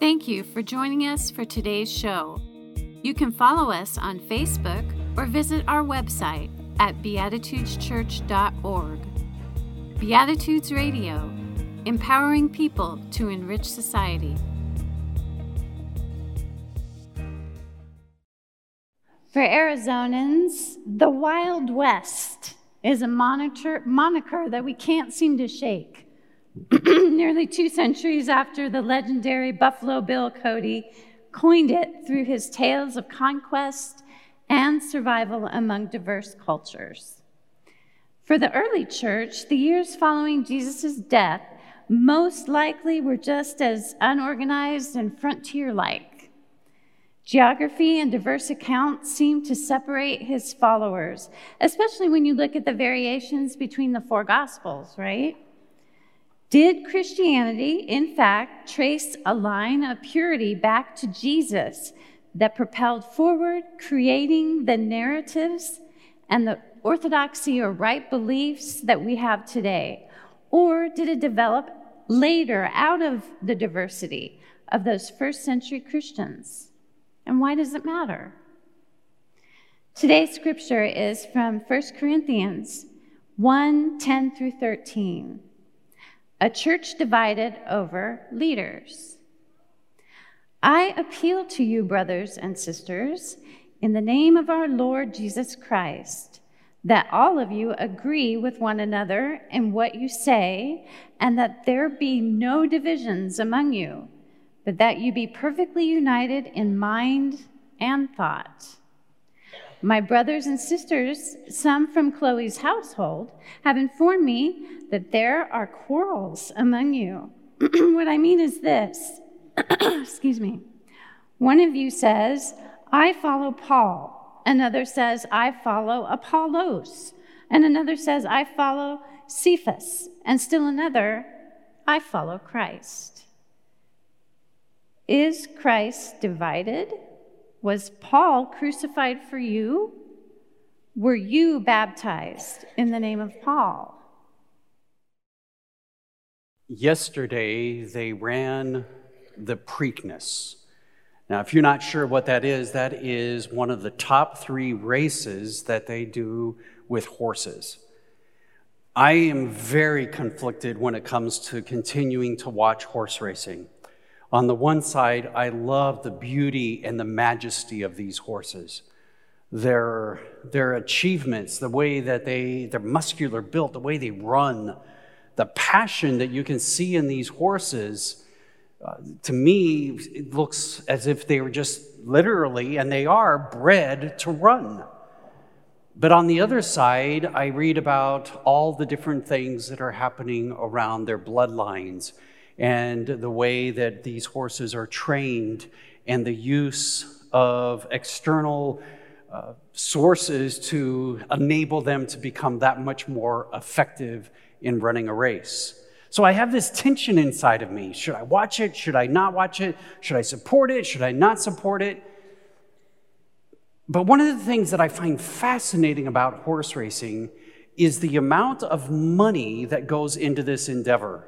Thank you for joining us for today's show. You can follow us on Facebook or visit our website at beatitudeschurch.org. Beatitudes Radio, empowering people to enrich society. For Arizonans, the Wild West is a moniker that we can't seem to shake. Nearly two centuries after the legendary Buffalo Bill Cody coined it through his tales of conquest and survival among diverse cultures. For the early church, the years following Jesus' death most likely were just as unorganized and frontier like. Geography and diverse accounts seem to separate his followers, especially when you look at the variations between the four gospels, right? Did Christianity, in fact, trace a line of purity back to Jesus that propelled forward, creating the narratives and the orthodoxy or right beliefs that we have today? Or did it develop later out of the diversity of those first century Christians? And why does it matter? Today's scripture is from 1 Corinthians 1 10 through 13 a church divided over leaders. I appeal to you, brothers and sisters, in the name of our Lord Jesus Christ, that all of you agree with one another in what you say, and that there be no divisions among you, but that you be perfectly united in mind and thought. My brothers and sisters, some from Chloe's household, have informed me that there are quarrels among you. what I mean is this excuse me. One of you says, I follow Paul. Another says, I follow Apollos. And another says, I follow Cephas. And still another, I follow Christ. Is Christ divided? Was Paul crucified for you? Were you baptized in the name of Paul? Yesterday, they ran the Preakness. Now, if you're not sure what that is, that is one of the top three races that they do with horses. I am very conflicted when it comes to continuing to watch horse racing. On the one side, I love the beauty and the majesty of these horses. Their, their achievements, the way that they, they're muscular built, the way they run, the passion that you can see in these horses, uh, to me, it looks as if they were just literally, and they are, bred to run. But on the other side, I read about all the different things that are happening around their bloodlines and the way that these horses are trained and the use of external uh, sources to enable them to become that much more effective in running a race. So I have this tension inside of me. Should I watch it? Should I not watch it? Should I support it? Should I not support it? But one of the things that I find fascinating about horse racing is the amount of money that goes into this endeavor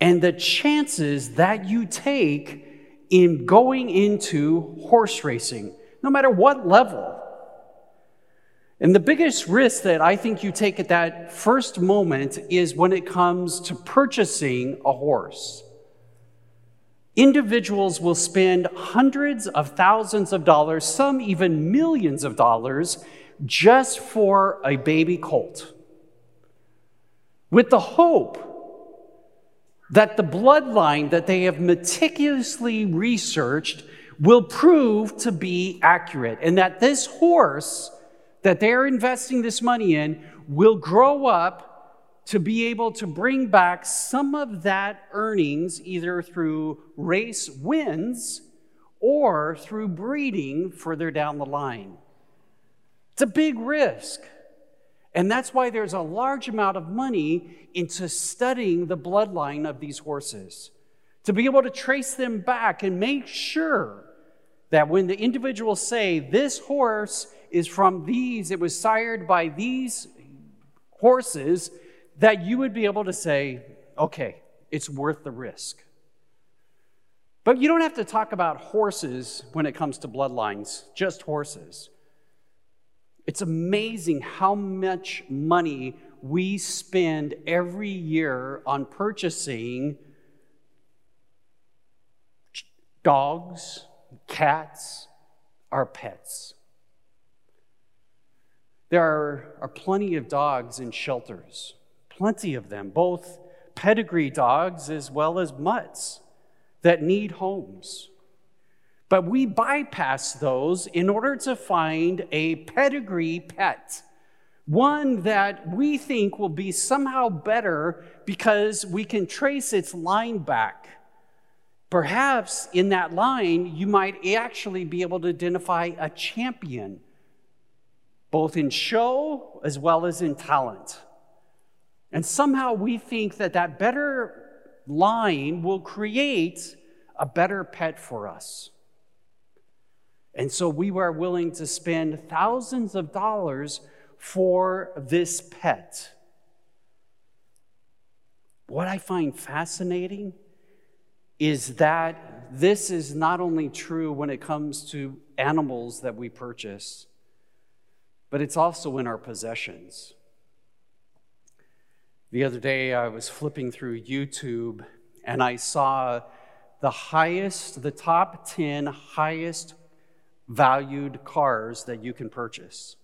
and the chances that you take in going into horse racing, no matter what level. And the biggest risk that I think you take at that first moment is when it comes to purchasing a horse. Individuals will spend hundreds of thousands of dollars, some even millions of dollars, just for a baby colt, with the hope that the bloodline that they have meticulously researched will prove to be accurate, and that this horse that they're investing this money in will grow up to be able to bring back some of that earnings either through race wins or through breeding further down the line. It's a big risk. And that's why there's a large amount of money into studying the bloodline of these horses, to be able to trace them back and make sure that when the individuals say, This horse is from these, it was sired by these horses, that you would be able to say, Okay, it's worth the risk. But you don't have to talk about horses when it comes to bloodlines, just horses. It's amazing how much money we spend every year on purchasing dogs, cats, our pets. There are, are plenty of dogs in shelters, plenty of them, both pedigree dogs as well as mutts that need homes. But we bypass those in order to find a pedigree pet, one that we think will be somehow better because we can trace its line back. Perhaps in that line, you might actually be able to identify a champion, both in show as well as in talent. And somehow we think that that better line will create a better pet for us. And so we were willing to spend thousands of dollars for this pet. What I find fascinating is that this is not only true when it comes to animals that we purchase, but it's also in our possessions. The other day, I was flipping through YouTube and I saw the highest, the top 10 highest valued cars that you can purchase.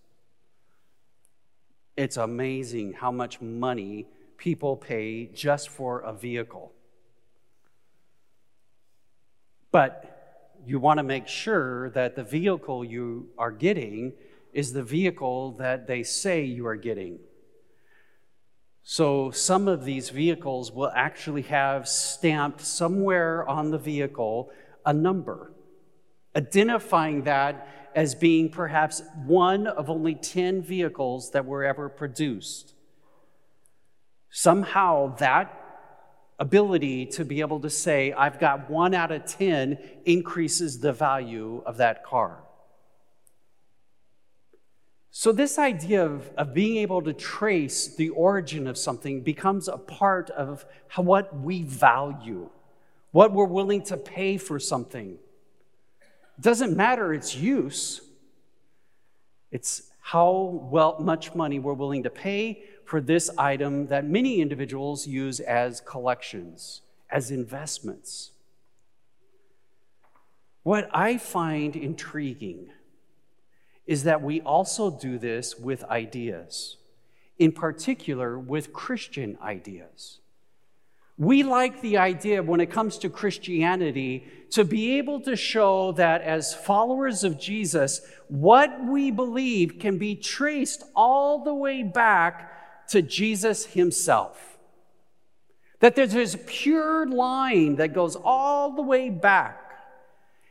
It's amazing how much money people pay just for a vehicle. But you want to make sure that the vehicle you are getting is the vehicle that they say you are getting. So some of these vehicles will actually have stamped somewhere on the vehicle a number, identifying that as being perhaps one of only 10 vehicles that were ever produced. Somehow that ability to be able to say, I've got one out of 10, increases the value of that car. So, this idea of, of being able to trace the origin of something becomes a part of how, what we value, what we're willing to pay for something. Doesn't matter its use, it's how well, much money we're willing to pay for this item that many individuals use as collections, as investments. What I find intriguing is that we also do this with ideas, in particular with Christian ideas. We like the idea when it comes to Christianity to be able to show that as followers of Jesus, what we believe can be traced all the way back to Jesus himself. That there's this pure line that goes all the way back.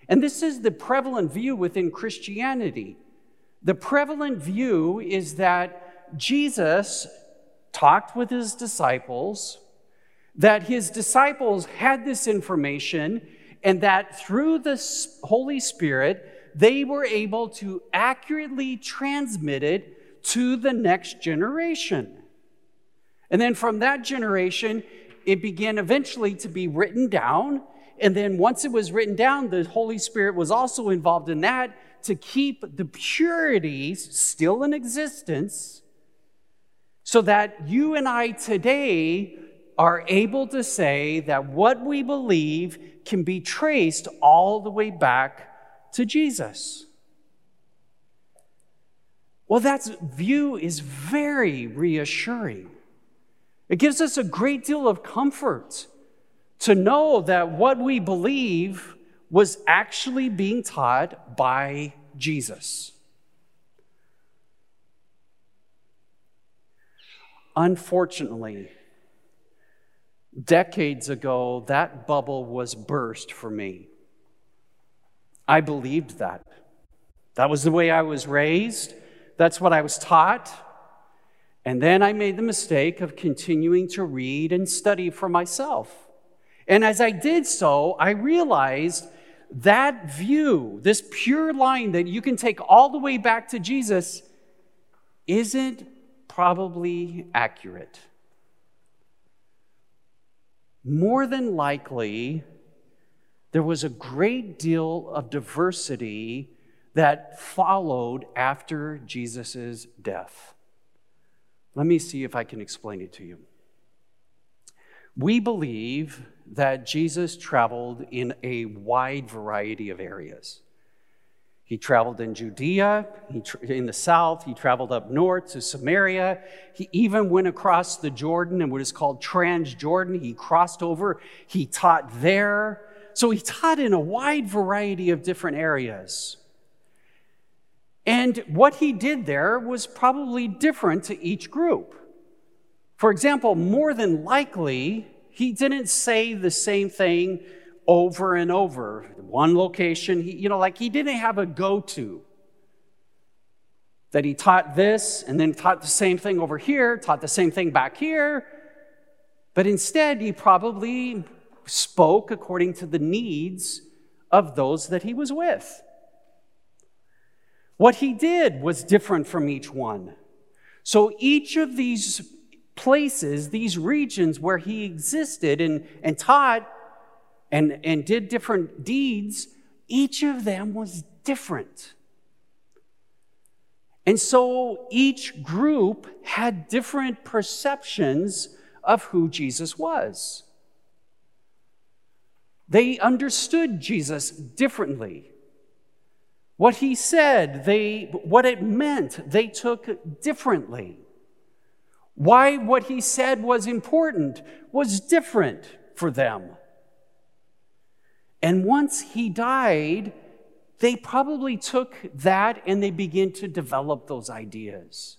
And this is the prevalent view within Christianity the prevalent view is that Jesus talked with his disciples, that his disciples had this information, and that through the Holy Spirit, they were able to accurately transmit it to the next generation. And then from that generation, it began eventually to be written down. And then once it was written down, the Holy Spirit was also involved in that to keep the purities still in existence so that you and I today are able to say that what we believe can be traced all the way back to Jesus. Well, that view is very reassuring. It gives us a great deal of comfort to know that what we believe was actually being taught by Jesus. Unfortunately, decades ago, that bubble was burst for me. I believed that. That was the way I was raised, that's what I was taught. And then I made the mistake of continuing to read and study for myself. And as I did so, I realized that view, this pure line that you can take all the way back to Jesus, isn't probably accurate. More than likely, there was a great deal of diversity that followed after Jesus' death. Let me see if I can explain it to you. We believe that Jesus traveled in a wide variety of areas. He traveled in Judea, in the south, he traveled up north to Samaria. He even went across the Jordan and what is called Transjordan. He crossed over, he taught there. So he taught in a wide variety of different areas. And what he did there was probably different to each group. For example, more than likely, he didn't say the same thing over and over. One location, he, you know, like he didn't have a go to. That he taught this and then taught the same thing over here, taught the same thing back here. But instead, he probably spoke according to the needs of those that he was with. What he did was different from each one. So each of these places, these regions where he existed and, and taught and, and did different deeds, each of them was different. And so each group had different perceptions of who Jesus was. They understood Jesus differently. What he said, they, what it meant, they took differently. Why what he said was important was different for them. And once he died, they probably took that and they began to develop those ideas.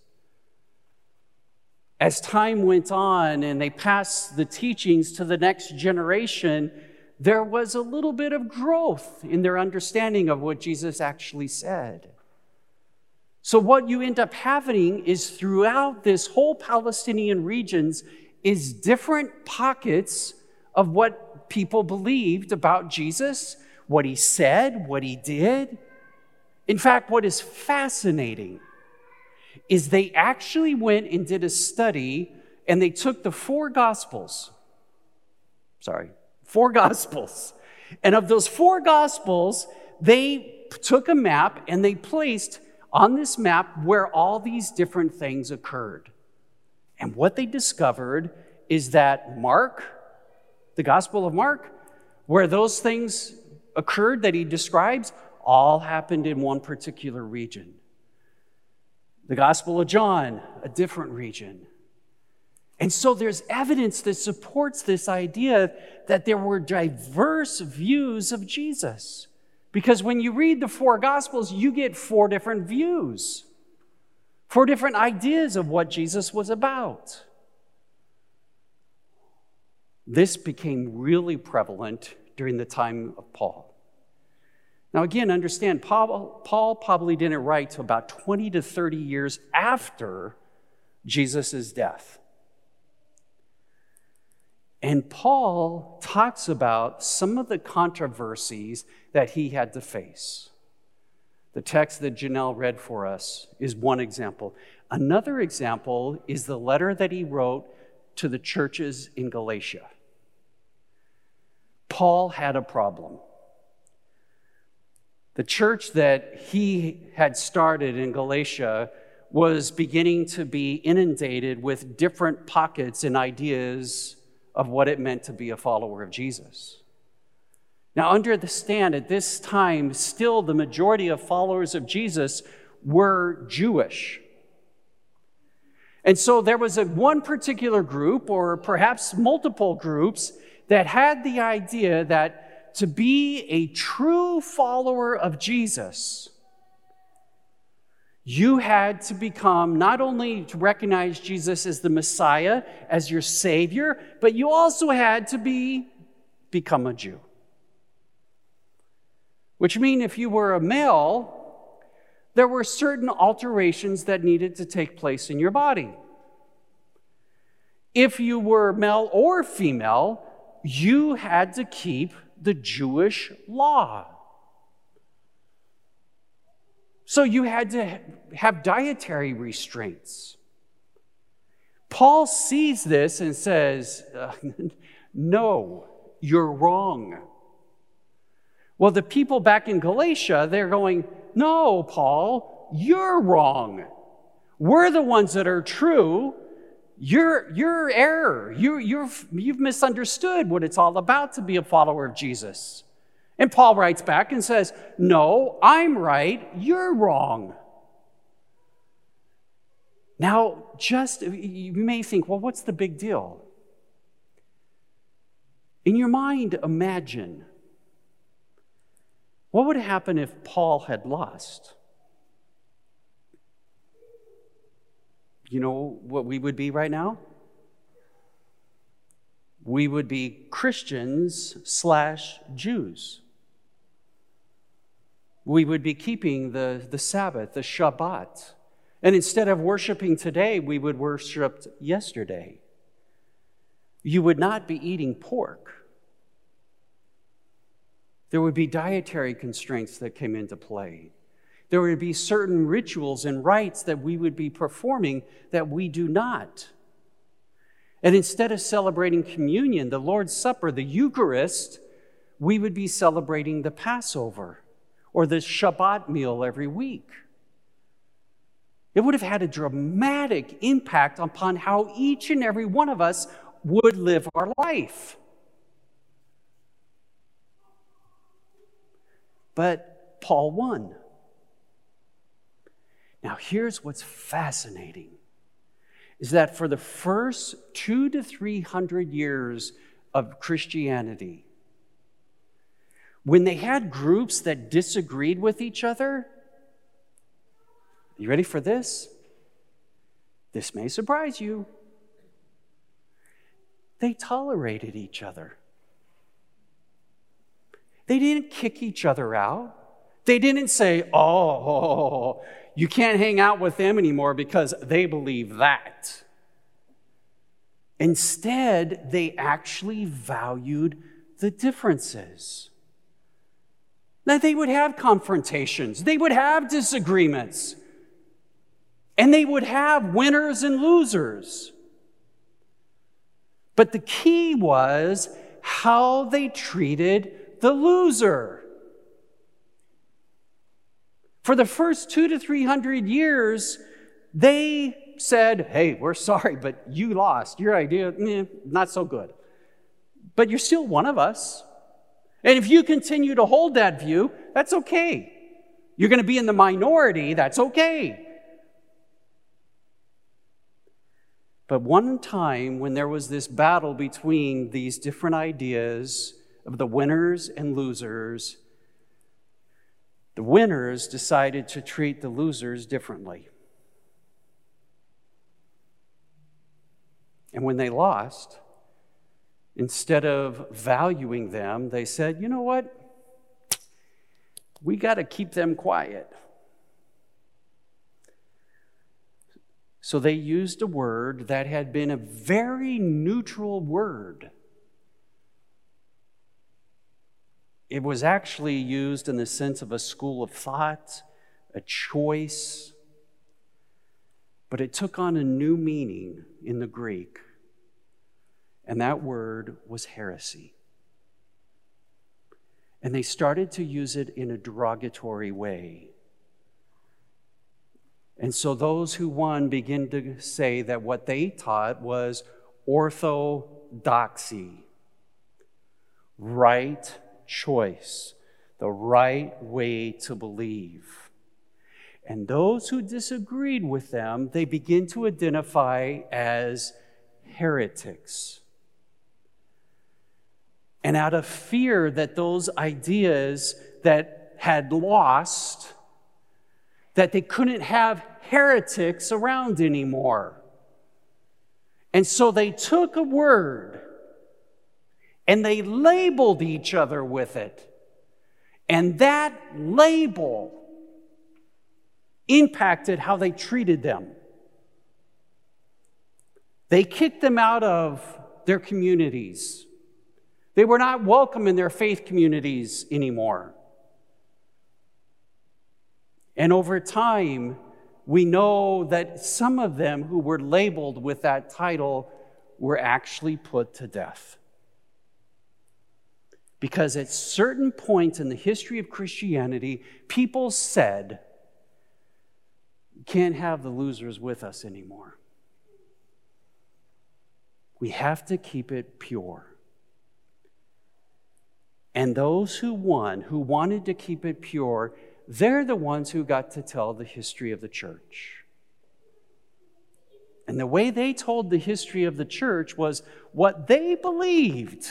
As time went on and they passed the teachings to the next generation, there was a little bit of growth in their understanding of what Jesus actually said. So, what you end up having is throughout this whole Palestinian regions is different pockets of people believed about Jesus, what he said, what he did. In fact, what is fascinating is they actually went and did a study and they took the four gospels. Sorry, four gospels. And of those four gospels, they took a map and they placed on this map where all these different things occurred. And what they discovered is that Mark, the Gospel of Mark, where those things occurred that he describes, all happened in one particular region. The Gospel of John, a different region. And so there's evidence that supports this idea that there were diverse views of Jesus. Because when you read the four Gospels, you get four different views, four different ideas of what Jesus was about. This became really prevalent during the time of Paul. Now, again, understand, Paul, Paul probably didn't write to about 20 to 30 years after Jesus' death. And Paul talks about some of the controversies that he had to face. The text that Janelle read for us is one example. Another example is the letter that he wrote to the churches in Galatia. Paul had a problem. The church that he had started in Galatia was beginning to be inundated with different pockets and ideas of what it meant to be a follower of Jesus. Now, understand at this time, still the majority of followers of Jesus were Jewish. And so there was a one particular group, or perhaps multiple groups, that had the idea that to be a true follower of Jesus, you had to become not only to recognize Jesus as the Messiah, as your Savior, but you also had to be become a Jew. Which means if you were a male, there were certain alterations that needed to take place in your body. If you were male or female, you had to keep the Jewish law. So you had to have dietary restraints. Paul sees this and says, uh, No, you're wrong. Well, the people back in Galatia, they're going, No, Paul, you're wrong. We're the ones that are true. You're, you're error. You, you've, you've misunderstood what it's all about to be a follower of Jesus. And Paul writes back and says, No, I'm right. You're wrong. Now, just, you may think, well, what's the big deal? In your mind, imagine what would happen if Paul had lost? You know what we would be right now? We would be Christians slash Jews. We would be keeping the, the Sabbath, the Shabbat. And instead of worshiping today, we would worship yesterday. You would not be eating pork. There would be dietary constraints that came into play. There would be certain rituals and rites that we would be performing that we do not. And instead of celebrating communion, the Lord's Supper, the Eucharist, we would be celebrating the Passover or the Shabbat meal every week. It would have had a dramatic impact upon how each and every one of us would live our life. But Paul won. Now, here's what's fascinating is that for the first two to three hundred years of Christianity, when they had groups that disagreed with each other, you ready for this? This may surprise you. They tolerated each other. They didn't kick each other out. They didn't say, oh, you can't hang out with them anymore because they believe that. Instead, they actually valued the differences. That they would have confrontations, they would have disagreements, and they would have winners and losers. But the key was how they treated the loser. For the first two to three hundred years, they said, Hey, we're sorry, but you lost. Your idea, eh, not so good. But you're still one of us. And if you continue to hold that view, that's okay. You're going to be in the minority, that's okay. But one time when there was this battle between these different ideas, of the winners and losers, the winners decided to treat the losers differently. And when they lost, instead of valuing them, they said, you know what? We got to keep them quiet. So they used a word that had been a very neutral word It was actually used in the sense of a school of thought, a choice, but it took on a new meaning in the Greek, and that word was heresy. And they started to use it in a derogatory way. And so those who won begin to say that what they taught was orthodoxy, right choice, the right way to believe. And those who disagreed with them, they begin to identify as heretics. And out of fear that those ideas that had lost, that they couldn't have heretics around anymore. And so they took a word and they labeled each other with it. And that label impacted how they treated them. They kicked them out of their communities. They were not welcome in their faith communities anymore. And over time, we know that some of them who were labeled with that title were actually put to death Because at certain points in the history of Christianity, people said, can't have the losers with us anymore. We have to keep it pure. And those who won, who wanted to keep it pure, they're the ones who got to tell the history of the church. And the way they told the history of the church was what they believed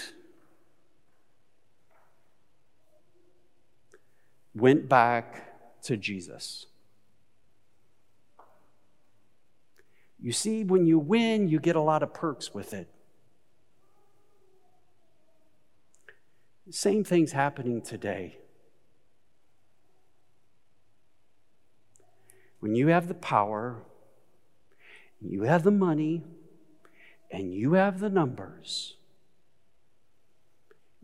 went back to Jesus. You see, when you win, you get a lot of perks with it. Same thing's happening today. When you have the power, you have the money, and you have the numbers,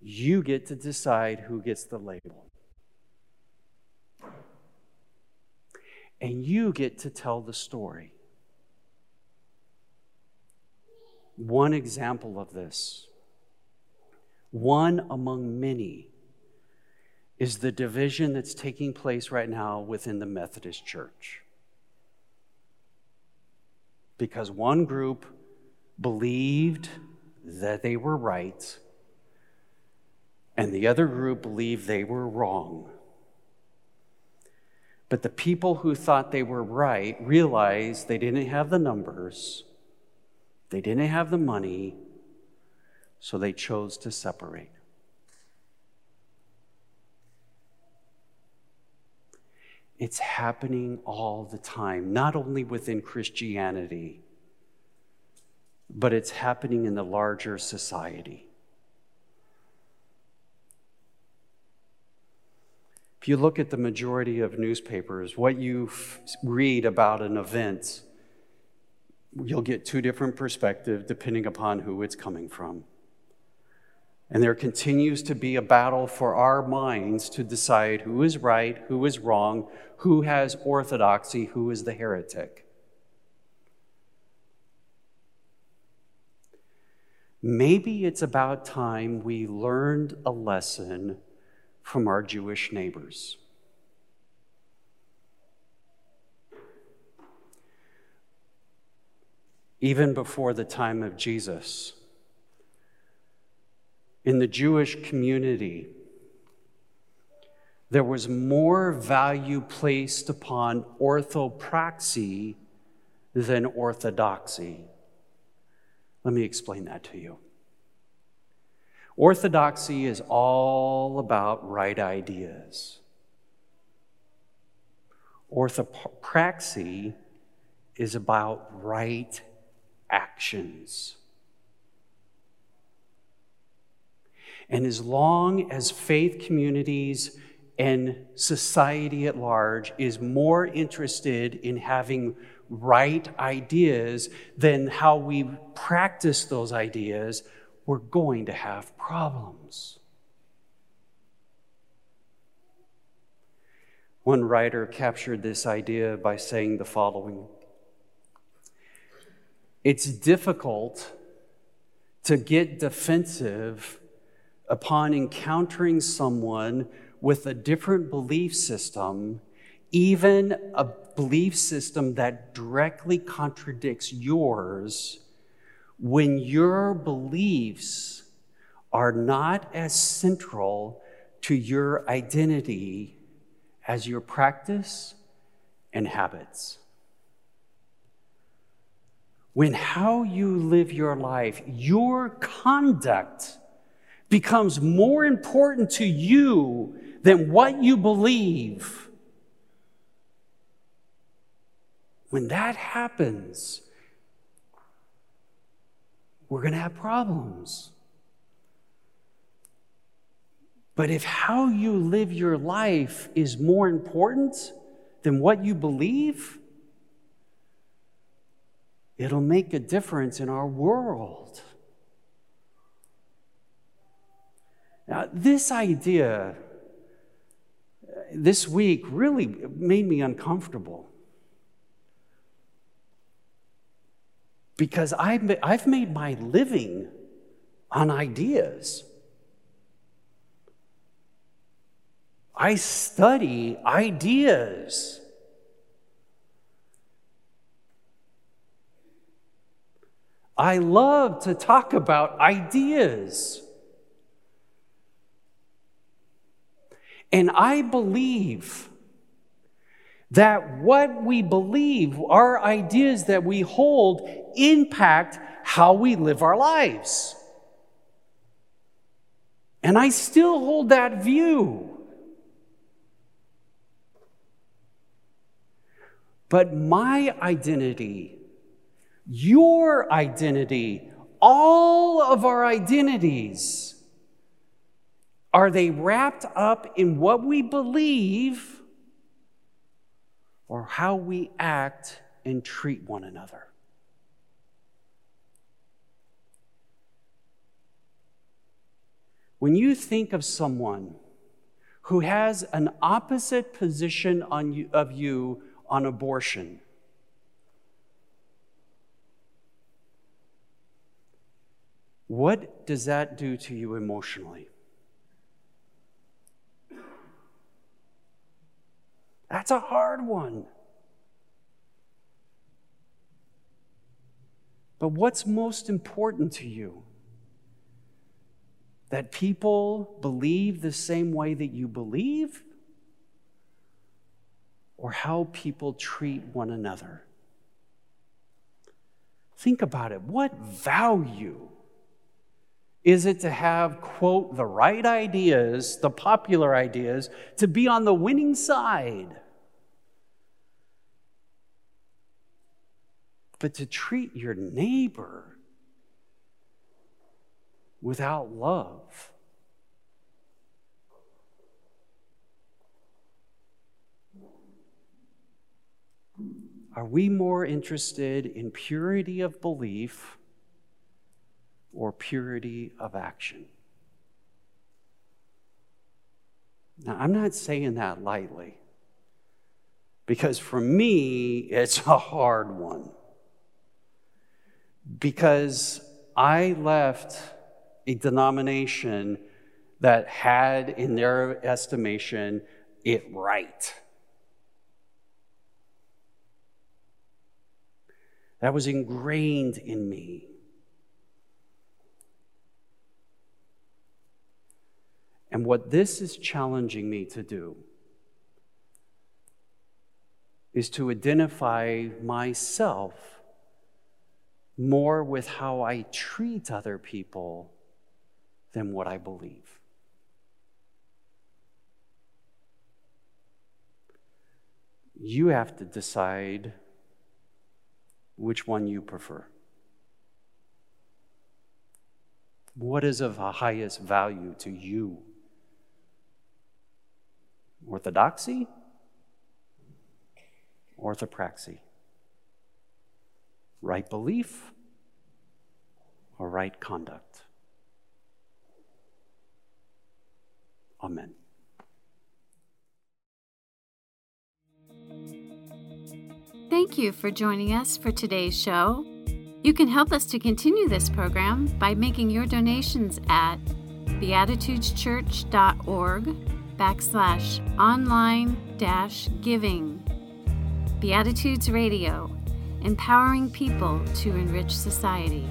you get to decide who gets the label. And you get to tell the story. One example of this, one among many, is the division that's taking place right now within the Methodist Church because one group believed that they were right, and the other group believed they were wrong. But the people who thought they were right realized they didn't have the numbers, they didn't have the money, so they chose to separate. It's happening all the time, not only within Christianity, but it's happening in the larger society. If you look at the majority of newspapers, what you f- read about an event, you'll get two different perspectives depending upon who it's coming from. And there continues to be a battle for our minds to decide who is right, who is wrong, who has orthodoxy, who is the heretic. Maybe it's about time we learned a lesson from our Jewish neighbors. Even before the time of Jesus, in the Jewish community, there was more value placed upon orthopraxy than orthodoxy. Let me explain that to you. Orthodoxy is all about right ideas. Orthopraxy is about right actions. And as long as faith communities and society at large is more interested in having right ideas than how we practice those ideas, we're going to have problems. One writer captured this idea by saying the following It's difficult to get defensive upon encountering someone with a different belief system, even a belief system that directly contradicts yours, when your beliefs are not as central to your identity as your practice and habits. When how you live your life, your conduct, becomes more important to you than what you believe. When that happens, we're going to have problems. But if how you live your life is more important than what you believe, it'll make a difference in our world. Now, this idea uh, this week really made me uncomfortable. Because I've made my living on ideas. I study ideas. I love to talk about ideas. And I believe that what we believe, our ideas that we hold, impact how we live our lives. And I still hold that view. But my identity, your identity, all of our identities, are they wrapped up in what we believe or how we act and treat one another? When you think of someone who has an opposite position on you, of you on abortion, what does that do to you emotionally? That's a hard one. But what's most important to you? That people believe the same way that you believe? Or how people treat one another? Think about it. What value is it to have, quote, the right ideas, the popular ideas, to be on the winning side? But to treat your neighbor without love. Are we more interested in purity of belief or purity of action? Now, I'm not saying that lightly because for me, it's a hard one. Because I left a denomination that had, in their estimation, it right. That was ingrained in me. And what this is challenging me to do is to identify myself more with how I treat other people than what I believe. You have to decide which one you prefer. What is of the highest value to you? Orthodoxy? Orthopraxy? Right belief or right conduct? Amen. Thank you for joining us for today's show. You can help us to continue this program by making your donations at beatitudeschurch.org backslash online dash giving. Beatitudes Radio, empowering people to enrich society.